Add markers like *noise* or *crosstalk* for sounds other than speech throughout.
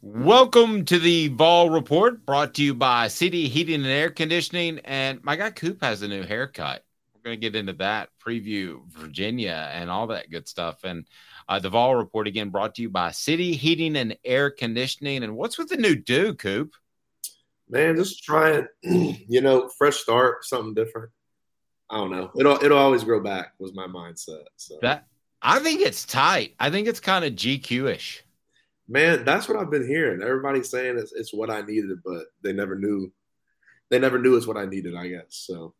Welcome to the Vol Report, brought to you by City Heating and Air Conditioning. And my guy Coop has a new haircut. We're going to get into that, preview Virginia and all that good stuff. And uh, the Vol Report again brought to you by City Heating and Air Conditioning. And what's with the new do, Coop? Man, just try it. *clears throat* you know, fresh start, something different. I don't know. It'll it'll always grow back. Was my mindset. So that I think it's tight. I think it's kind of GQ ish. Man, that's what I've been hearing. Everybody's saying it's, it's what I needed, but they never knew. They never knew it's what I needed. I guess so.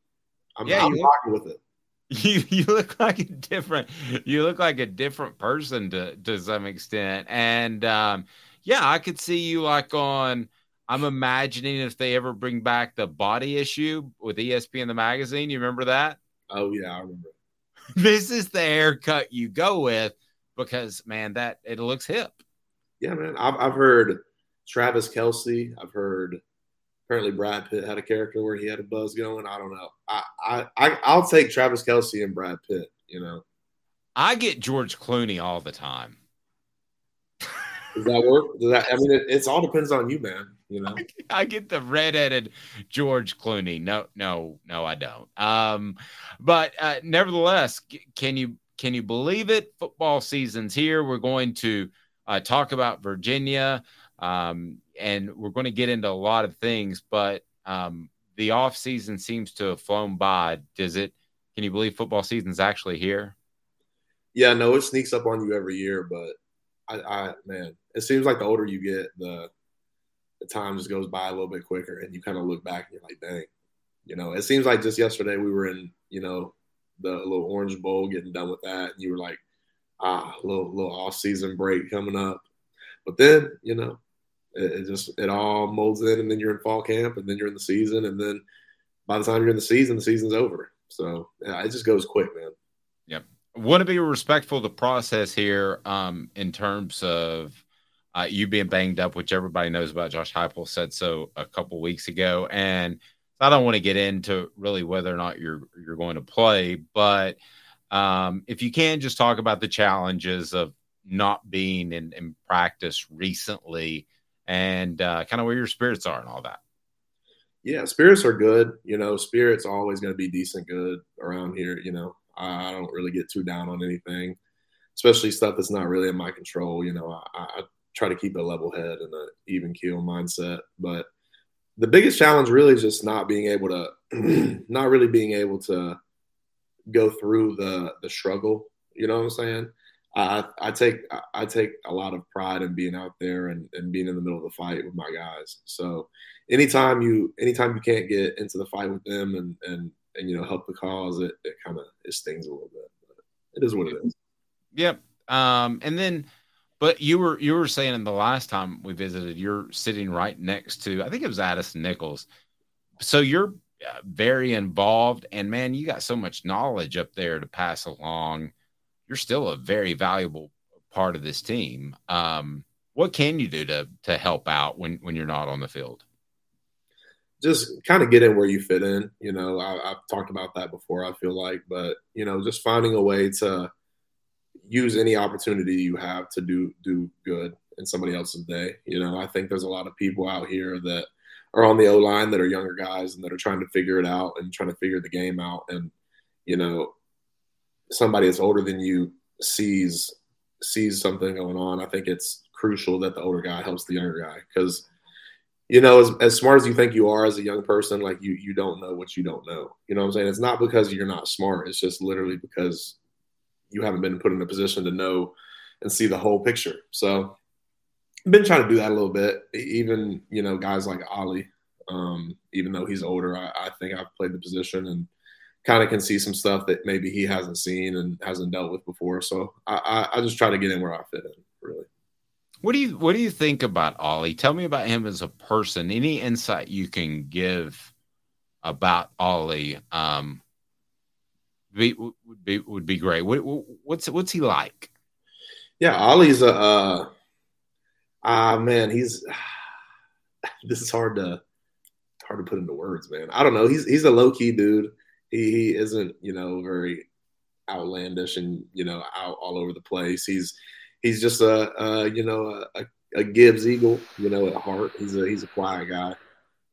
I'm, yeah, I'm rocking with it. *laughs* You you look like a different you look like a different person to to some extent, and um, yeah, I could see you like on. I'm imagining if they ever bring back the body issue with ESPN the magazine. You remember that? Oh yeah, I remember. *laughs* this is the haircut you go with because man, that it looks hip. Yeah, man. I've I've heard Travis Kelce. I've heard apparently Brad Pitt had a character where he had a buzz going. I don't know. I I, I I'll take Travis Kelce and Brad Pitt. You know. I get George Clooney all the time. Does that work? Does that? I mean, it, it's all depends on you, man. You know, *laughs* I get the redheaded George Clooney. No, no, no, I don't. Um, but uh, nevertheless, can you can you believe it? Football season's here. We're going to uh, talk about Virginia, um, and we're going to get into a lot of things. But um, the off season seems to have flown by. Does it? Can you believe football season's actually here? Yeah, no, it sneaks up on you every year, but I, I man, it seems like the older you get, the the time just goes by a little bit quicker, and you kind of look back and you're like, dang, you know, it seems like just yesterday we were in, you know, the little Orange Bowl, getting done with that, and you were like, ah, little little off season break coming up, but then you know, it, it just it all molds in, and then you're in fall camp, and then you're in the season, and then by the time you're in the season, the season's over. So yeah, it just goes quick, man. Yep. Want to be respectful of the process here um, in terms of uh, you being banged up, which everybody knows about. Josh Heupel said so a couple weeks ago, and I don't want to get into really whether or not you're you're going to play, but um, if you can, just talk about the challenges of not being in, in practice recently, and uh, kind of where your spirits are and all that. Yeah, spirits are good. You know, spirits always going to be decent good around here. You know, I don't really get too down on anything, especially stuff that's not really in my control. You know, I, I try to keep a level head and an even keel mindset. But the biggest challenge really is just not being able to, *clears throat* not really being able to go through the the struggle. You know what I'm saying? I, I take I take a lot of pride in being out there and, and being in the middle of the fight with my guys. So anytime you anytime you can't get into the fight with them and and and you know help the cause, it, it kind of it stings a little bit. But it is what it is. Yep. Um, and then but you were you were saying in the last time we visited, you're sitting right next to I think it was Addison Nichols. So you're very involved, and man, you got so much knowledge up there to pass along. You're still a very valuable part of this team. Um, what can you do to to help out when when you're not on the field? Just kind of get in where you fit in. You know, I, I've talked about that before. I feel like, but you know, just finding a way to use any opportunity you have to do do good in somebody else's day. You know, I think there's a lot of people out here that are on the O line that are younger guys and that are trying to figure it out and trying to figure the game out. And you know, somebody that's older than you sees sees something going on. I think it's crucial that the older guy helps the younger guy because you know as, as smart as you think you are as a young person like you you don't know what you don't know you know what i'm saying it's not because you're not smart it's just literally because you haven't been put in a position to know and see the whole picture. So been trying to do that a little bit. Even you know guys like Ollie, um, even though he's older, I, I think I've played the position and kind of can see some stuff that maybe he hasn't seen and hasn't dealt with before. So I, I, I just try to get in where I fit in, really. What do you What do you think about Ollie? Tell me about him as a person. Any insight you can give about Ollie? Um, be, would be would be great. What, what's what's he like? Yeah, Ollie's a uh, uh man. He's *sighs* this is hard to hard to put into words, man. I don't know. He's he's a low key dude. He he isn't you know very outlandish and you know out all over the place. He's he's just a, a you know a, a Gibbs Eagle, you know, at heart. He's a he's a quiet guy,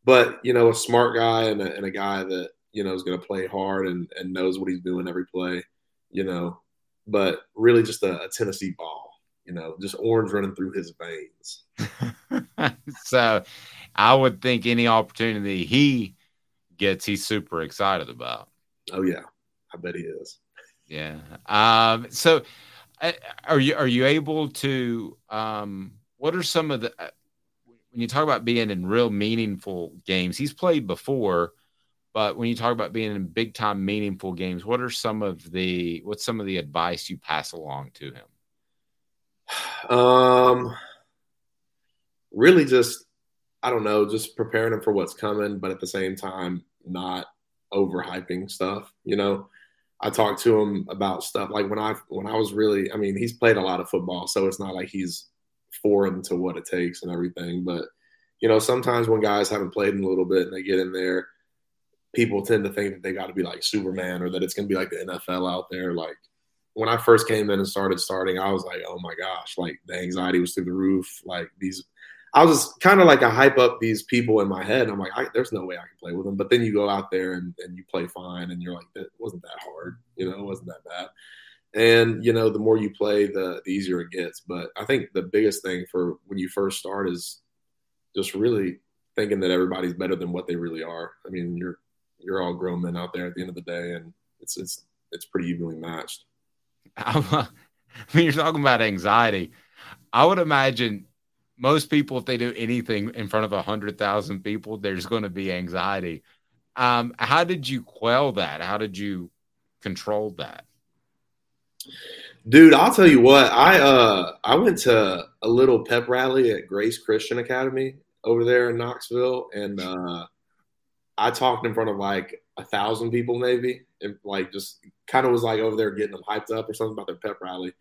but you know, a smart guy and a, and a guy that you know is going to play hard and, and knows what he's doing every play. You know, but really just a, a Tennessee ball. You know, just orange running through his veins. *laughs* so, I would think any opportunity he gets, he's super excited about. Oh yeah, I bet he is. Yeah. Um. So, uh, are you are you able to? Um. What are some of the uh, when you talk about being in real meaningful games? He's played before, but when you talk about being in big time meaningful games, what are some of the what's some of the advice you pass along to him? Um. Really, just I don't know, just preparing him for what's coming, but at the same time, not overhyping stuff. You know, I talked to him about stuff like when I when I was really I mean he's played a lot of football so it's not like he's foreign to what it takes and everything but you know sometimes when guys haven't played in a little bit and they get in there people tend to think that they got to be like Superman or that it's going to be like the NFL out there like when I first came in and started starting I was like oh my gosh like the anxiety was through the roof like these I was kind of like I hype up these people in my head. I'm like, there's no way I can play with them. But then you go out there and, and you play fine, and you're like, it wasn't that hard. You know, it wasn't that bad. And you know, the more you play, the, the easier it gets. But I think the biggest thing for when you first start is just really thinking that everybody's better than what they really are. I mean, you're you're all grown men out there at the end of the day, and it's it's it's pretty evenly matched. *laughs* when you're talking about anxiety, I would imagine most people, if they do anything in front of a hundred thousand people, there's going to be anxiety. Um, how did you quell that? How did you control that? Dude, I'll tell you what. I uh I went to a little pep rally at Grace Christian Academy over there in Knoxville, and uh, I talked in front of like a thousand people, maybe, and like just kind of was like over there getting them hyped up or something about their pep rally.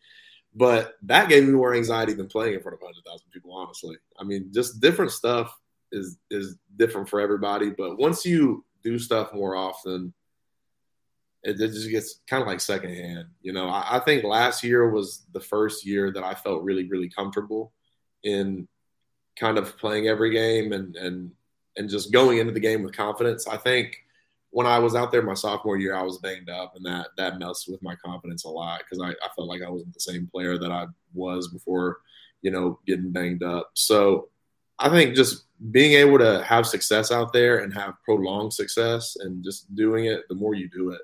But that gave me more anxiety than playing in front of 100,000 people, honestly. I mean, just different stuff is is different for everybody. But once you do stuff more often, it, it just gets kind of like secondhand. You know, I, I think last year was the first year that I felt really, really comfortable in kind of playing every game and and and just going into the game with confidence. I think when I was out there my sophomore year, I was banged up, and that that messed with my confidence a lot because I, I felt like I wasn't the same player that I was before, you know, getting banged up. So I think just being able to have success out there and have prolonged success and just doing it, the more you do it,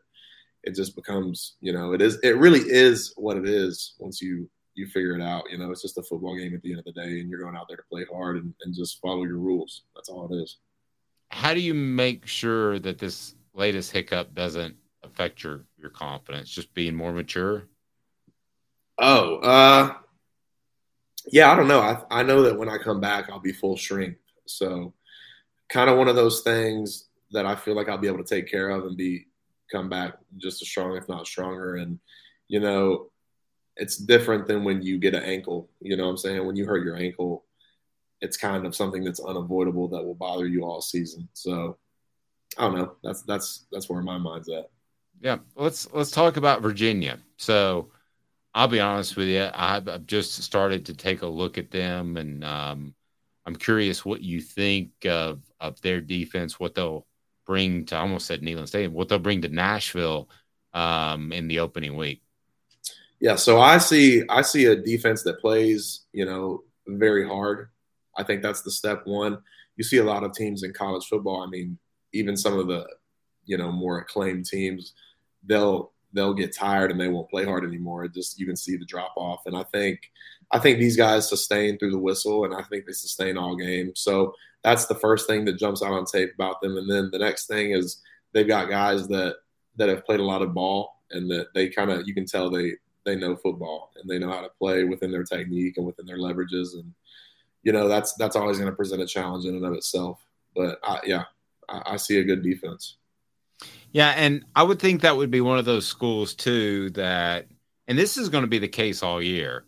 it just becomes, you know, it is it really is what it is once you you figure it out. You know, it's just a football game at the end of the day, and you're going out there to play hard and, and just follow your rules. That's all it is. How do you make sure that this latest hiccup doesn't affect your your confidence? Just being more mature. Oh, uh, yeah. I don't know. I I know that when I come back, I'll be full strength. So, kind of one of those things that I feel like I'll be able to take care of and be come back just as strong, if not stronger. And you know, it's different than when you get an ankle. You know what I'm saying? When you hurt your ankle, it's kind of something that's unavoidable that will bother you all season. So I don't know. That's that's that's where my mind's at. Yeah, let's let's talk about Virginia. So, I'll be honest with you. I've, I've just started to take a look at them, and um, I'm curious what you think of of their defense, what they'll bring to. I almost said Neyland Stadium, what they'll bring to Nashville um, in the opening week. Yeah, so I see I see a defense that plays, you know, very hard. I think that's the step one. You see a lot of teams in college football. I mean, even some of the you know more acclaimed teams they'll they'll get tired and they won't play hard anymore. Just you can see the drop off. And i think i think these guys sustain through the whistle and i think they sustain all game. So that's the first thing that jumps out on tape about them. And then the next thing is they've got guys that that have played a lot of ball and that they kind of you can tell they they know football and they know how to play within their technique and within their leverages. And you know that's that's always going to present a challenge in and of itself. But I, yeah I, see a good defense. Yeah, and I would think that would be one of those schools too that, and this is going to be the case all year.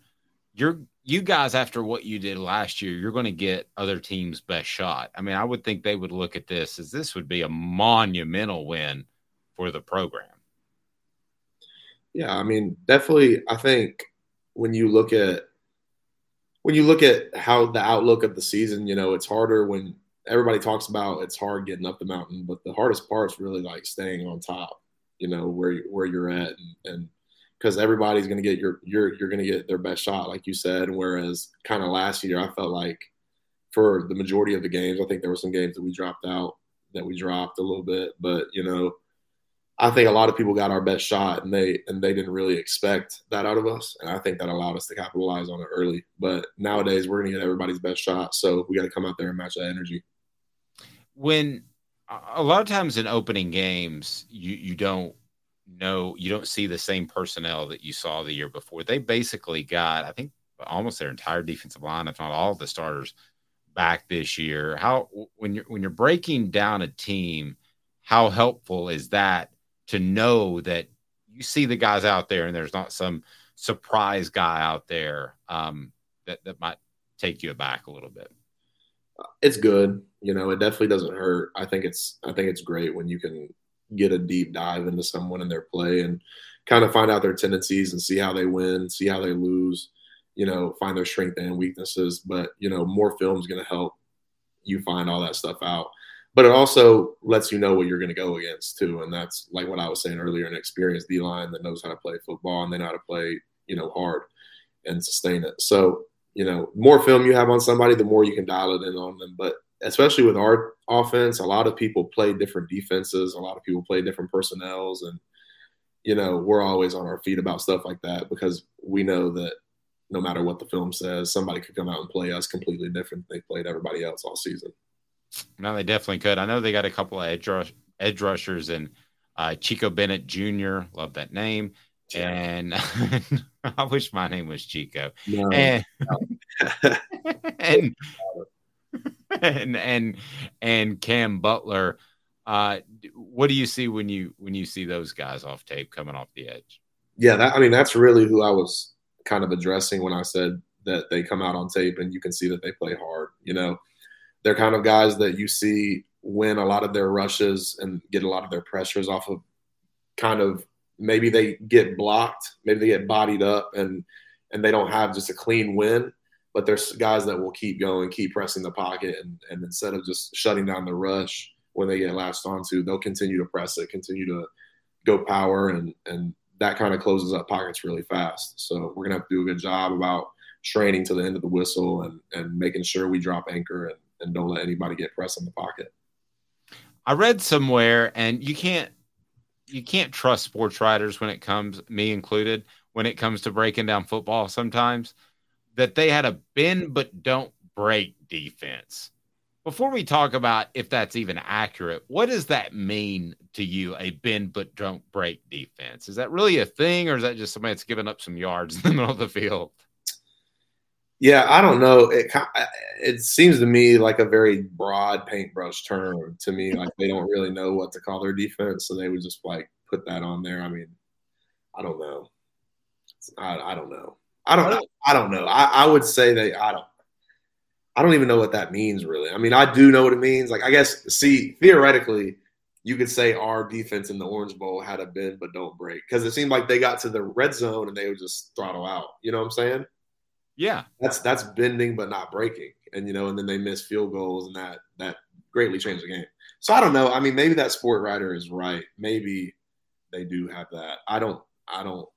You're you guys after what you did last year, you're going to get other teams' best shot. I mean, I would think they would look at this as this would be a monumental win for the program. Yeah, I mean, definitely. I think when you look at when you look at how the outlook of the season, you know, it's harder when everybody talks about it's hard getting up the mountain, but the hardest part is really like staying on top, you know, where where you're at and because everybody's to get your you're you're to get their best shot like you said whereas kind of last year I felt like for the majority of the games I think there were some games that we dropped out that we dropped a little bit but you know I think a lot of people got our best shot and they and they didn't really expect that out of us. And I think that allowed us to capitalize on it early. But nowadays we're gonna get everybody's best shot. So we gotta come out there and match that energy. When a lot of times in opening games, you you don't know you don't see the same personnel that you saw the year before. They basically got, I think, almost their entire defensive line, if not all of the starters, back this year. How when you're when you're breaking down a team, how helpful is that to know that you see the guys out there and there's not some surprise guy out there um, that that might take you aback a little bit. It's good, you know. It definitely doesn't hurt. I think it's I think it's great when you can get a deep dive into someone and their play and kind of find out their tendencies and see how they win, see how they lose, you know, find their strengths and weaknesses. But you know, more film is going to help you find all that stuff out but it also lets you know what you're going to go against too. And that's like what I was saying earlier, an experienced D line that knows how to play football and they know how to play, you know, hard and sustain it. So, you know, more film you have on somebody, the more you can dial it in on them. But especially with our offense, a lot of people play different defenses, a lot of people play different personnels, and you know, we're always on our feet about stuff like that because we know that no matter what the film says, somebody could come out and play us completely different than they played everybody else all season. No, they definitely could. I know they got a couple of edge, rush, edge rushers and uh, Chico Bennett Jr. Love that name. Yeah. And *laughs* *laughs* I wish my name was Chico. No. And, *laughs* and, and and and Kam Butler. Uh, what do you see when you when you see those guys off tape coming off the edge? Yeah, that, I mean that's really who I was kind of addressing when I said that they come out on tape and you can see that they play hard. You know, they're kind of guys that you see win a lot of their rushes and get a lot of their pressures off of kind of maybe they get blocked, maybe they get bodied up and and they don't have just a clean win. But there's guys that will keep going, keep pressing the pocket, and, and instead of just shutting down the rush when they get latched onto, they'll continue to press it, continue to go power, and and that kind of closes up pockets really fast. So we're gonna have to do a good job about training to the end of the whistle and and making sure we drop anchor and and don't let anybody get pressed in the pocket. I read somewhere, and you can't you can't trust sports writers when it comes, me included, when it comes to breaking down football. Sometimes that they had a bend but don't break defense. Before we talk about if that's even accurate, what does that mean to you? A bend but don't break defense is that really a thing, or is that just somebody that's giving up some yards in the middle of the field? Yeah, I don't know. It it seems to me like a very broad paintbrush term to me. Like they don't really know what to call their defense, so they would just like put that on there. I mean, I don't know. I, I don't know. I don't. I don't know. I, I would say that I don't. I don't even know what that means really. I mean, I do know what it means. Like I guess see theoretically, you could say our defense in the Orange Bowl had a bend but don't break because it seemed like they got to the red zone and they would just throttle out. You know what I'm saying? Yeah, that's that's bending but not breaking, and you know, and then they miss field goals, and that that greatly changed the game. So I don't know. I mean, maybe that sport writer is right. Maybe they do have that. I don't. I don't.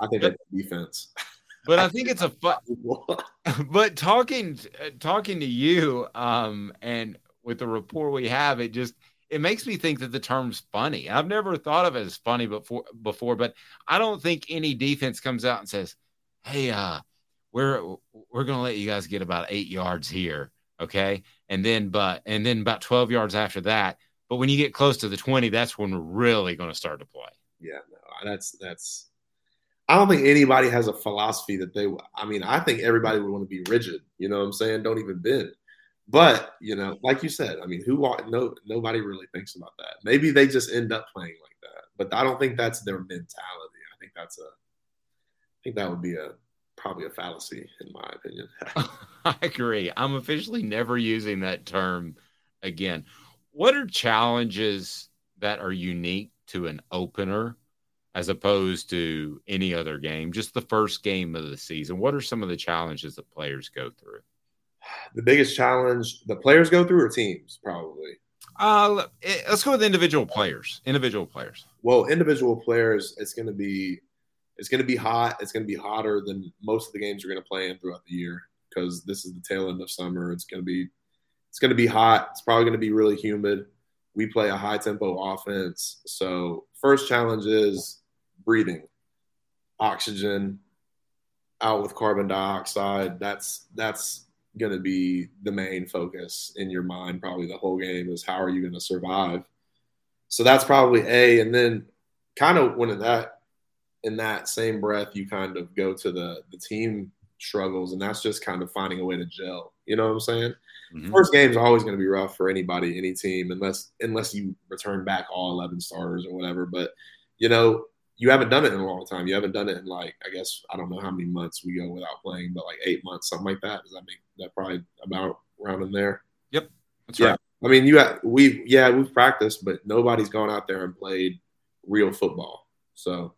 I think that's defense. *laughs* But I think it's a fun. *laughs* but talking talking to you, um, and with the rapport we have, it just it makes me think that the term's funny. I've never thought of it as funny before before, but I don't think any defense comes out and says, hey, uh, we're we're gonna let you guys get about eight yards here, okay? And then but and then about 12 yards after that. But when you get close to the 20, that's when we're really gonna start to play. Yeah, no, that's that's I don't think anybody has a philosophy that they I mean, I think everybody would want to be rigid, you know what I'm saying? Don't even bend. But, you know, like you said, I mean, who no nobody really thinks about that. Maybe they just end up playing like that. But I don't think that's their mentality. I think that's a think that would be a probably a fallacy in my opinion. *laughs* I agree. I'm officially never using that term again. What are challenges that are unique to an opener as opposed to any other game, just the first game of the season? What are some of the challenges that players go through? The biggest challenge the players go through or teams, probably. Uh, eh, let's go with individual players. Individual players. Well, individual players, it's going to be it's going to be hot. It's going to be hotter than most of the games you're going to play in throughout the year because this is the tail end of summer. It's going to be it's going to be hot. It's probably going to be really humid. We play a high tempo offense, so first challenge is breathing, oxygen, out with carbon dioxide. That's that's going to be the main focus in your mind probably the whole game is how are you going to survive. So that's probably a, and then kind of when that in that same breath you kind of go to the the team struggles, and that's just kind of finding a way to gel. You know what I'm saying? Mm-hmm. First game is always going to be rough for anybody, any team, unless unless you return back all 11 starters or whatever. But you know, you haven't done it in a long time. You haven't done it in like I guess I don't know how many months we go without playing, but like eight months, something like that. Does that make that probably about around in there? Yep, that's yeah. right. I mean, you have, we yeah we've practiced, but nobody's gone out there and played real football. So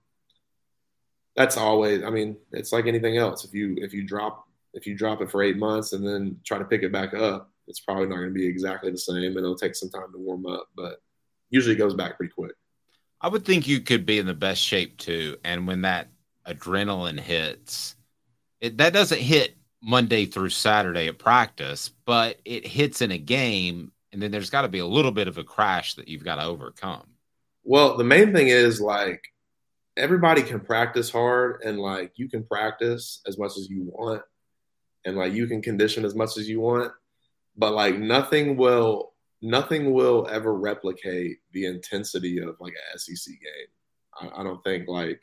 that's always. I mean, it's like anything else. If you if you drop if you drop it for eight months and then try to pick it back up, it's probably not going to be exactly the same, and it'll take some time to warm up. But usually goes back pretty quick. I would think you could be in the best shape too. And when that adrenaline hits, it, that doesn't hit Monday through Saturday at practice, but it hits in a game. And then there's got to be a little bit of a crash that you've got to overcome. Well, the main thing is like everybody can practice hard and like you can practice as much as you want and like you can condition as much as you want, but like nothing will nothing will ever replicate the intensity of like a SEC game. I, I, don't think like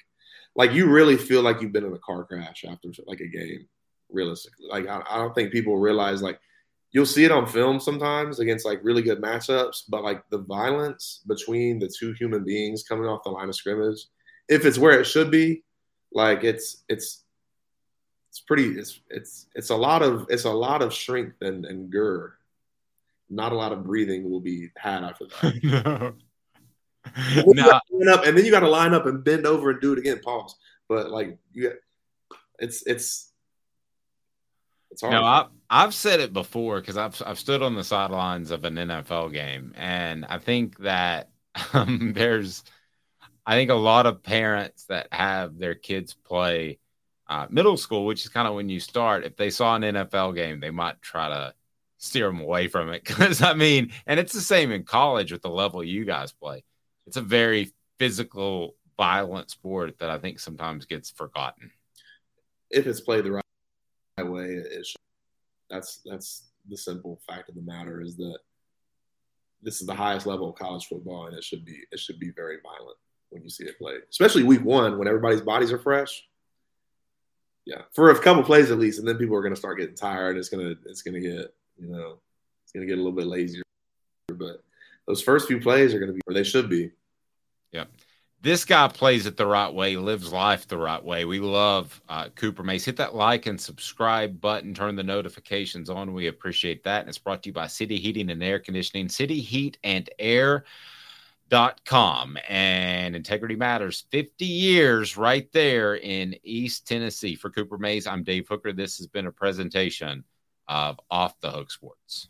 like you really feel like you've been in a car crash after like a game. Realistically, like I, I don't think people realize like you'll see it on film sometimes against like really good matchups, but like the violence between the two human beings coming off the line of scrimmage, if it's where it should be, like it's it's it's pretty it's it's it's a lot of it's a lot of strength and and gur not a lot of breathing will be had after that. *laughs* no. And then, up, and then you got to line up and bend over and do it again. Pause. But like you, it's it's it's hard. No, I, I've said it before because I've I've stood on the sidelines of an NFL game, and I think that *laughs* um, there's, I think a lot of parents that have their kids play uh, middle school, which is kind of when you start. If they saw an NFL game, they might try to steer them away from it. *laughs* Because I mean, and it's the same in college with the level you guys play. It's a very physical, violent sport that I think sometimes gets forgotten. If it's played the right way. That's that's the simple fact of the matter is that this is the highest level of college football, and it should be it should be very violent when you see it played, especially week one when everybody's bodies are fresh. Yeah, for a couple plays at least, and then people are going to start getting tired. It's gonna it's gonna get you know, it's to get a little bit lazier. But those first few plays are going to be where they should be. Yeah. This guy plays it the right way, lives life the right way. We love uh, Cooper Mays. Hit that like and subscribe button, turn the notifications on. We appreciate that. And it's brought to you by City Heating and Air Conditioning, City Heat and Air. Dot com and Integrity Matters 50 years right there in East Tennessee. For Cooper Mays, I'm Dave Hooker. This has been a presentation of Off the Hook Sports.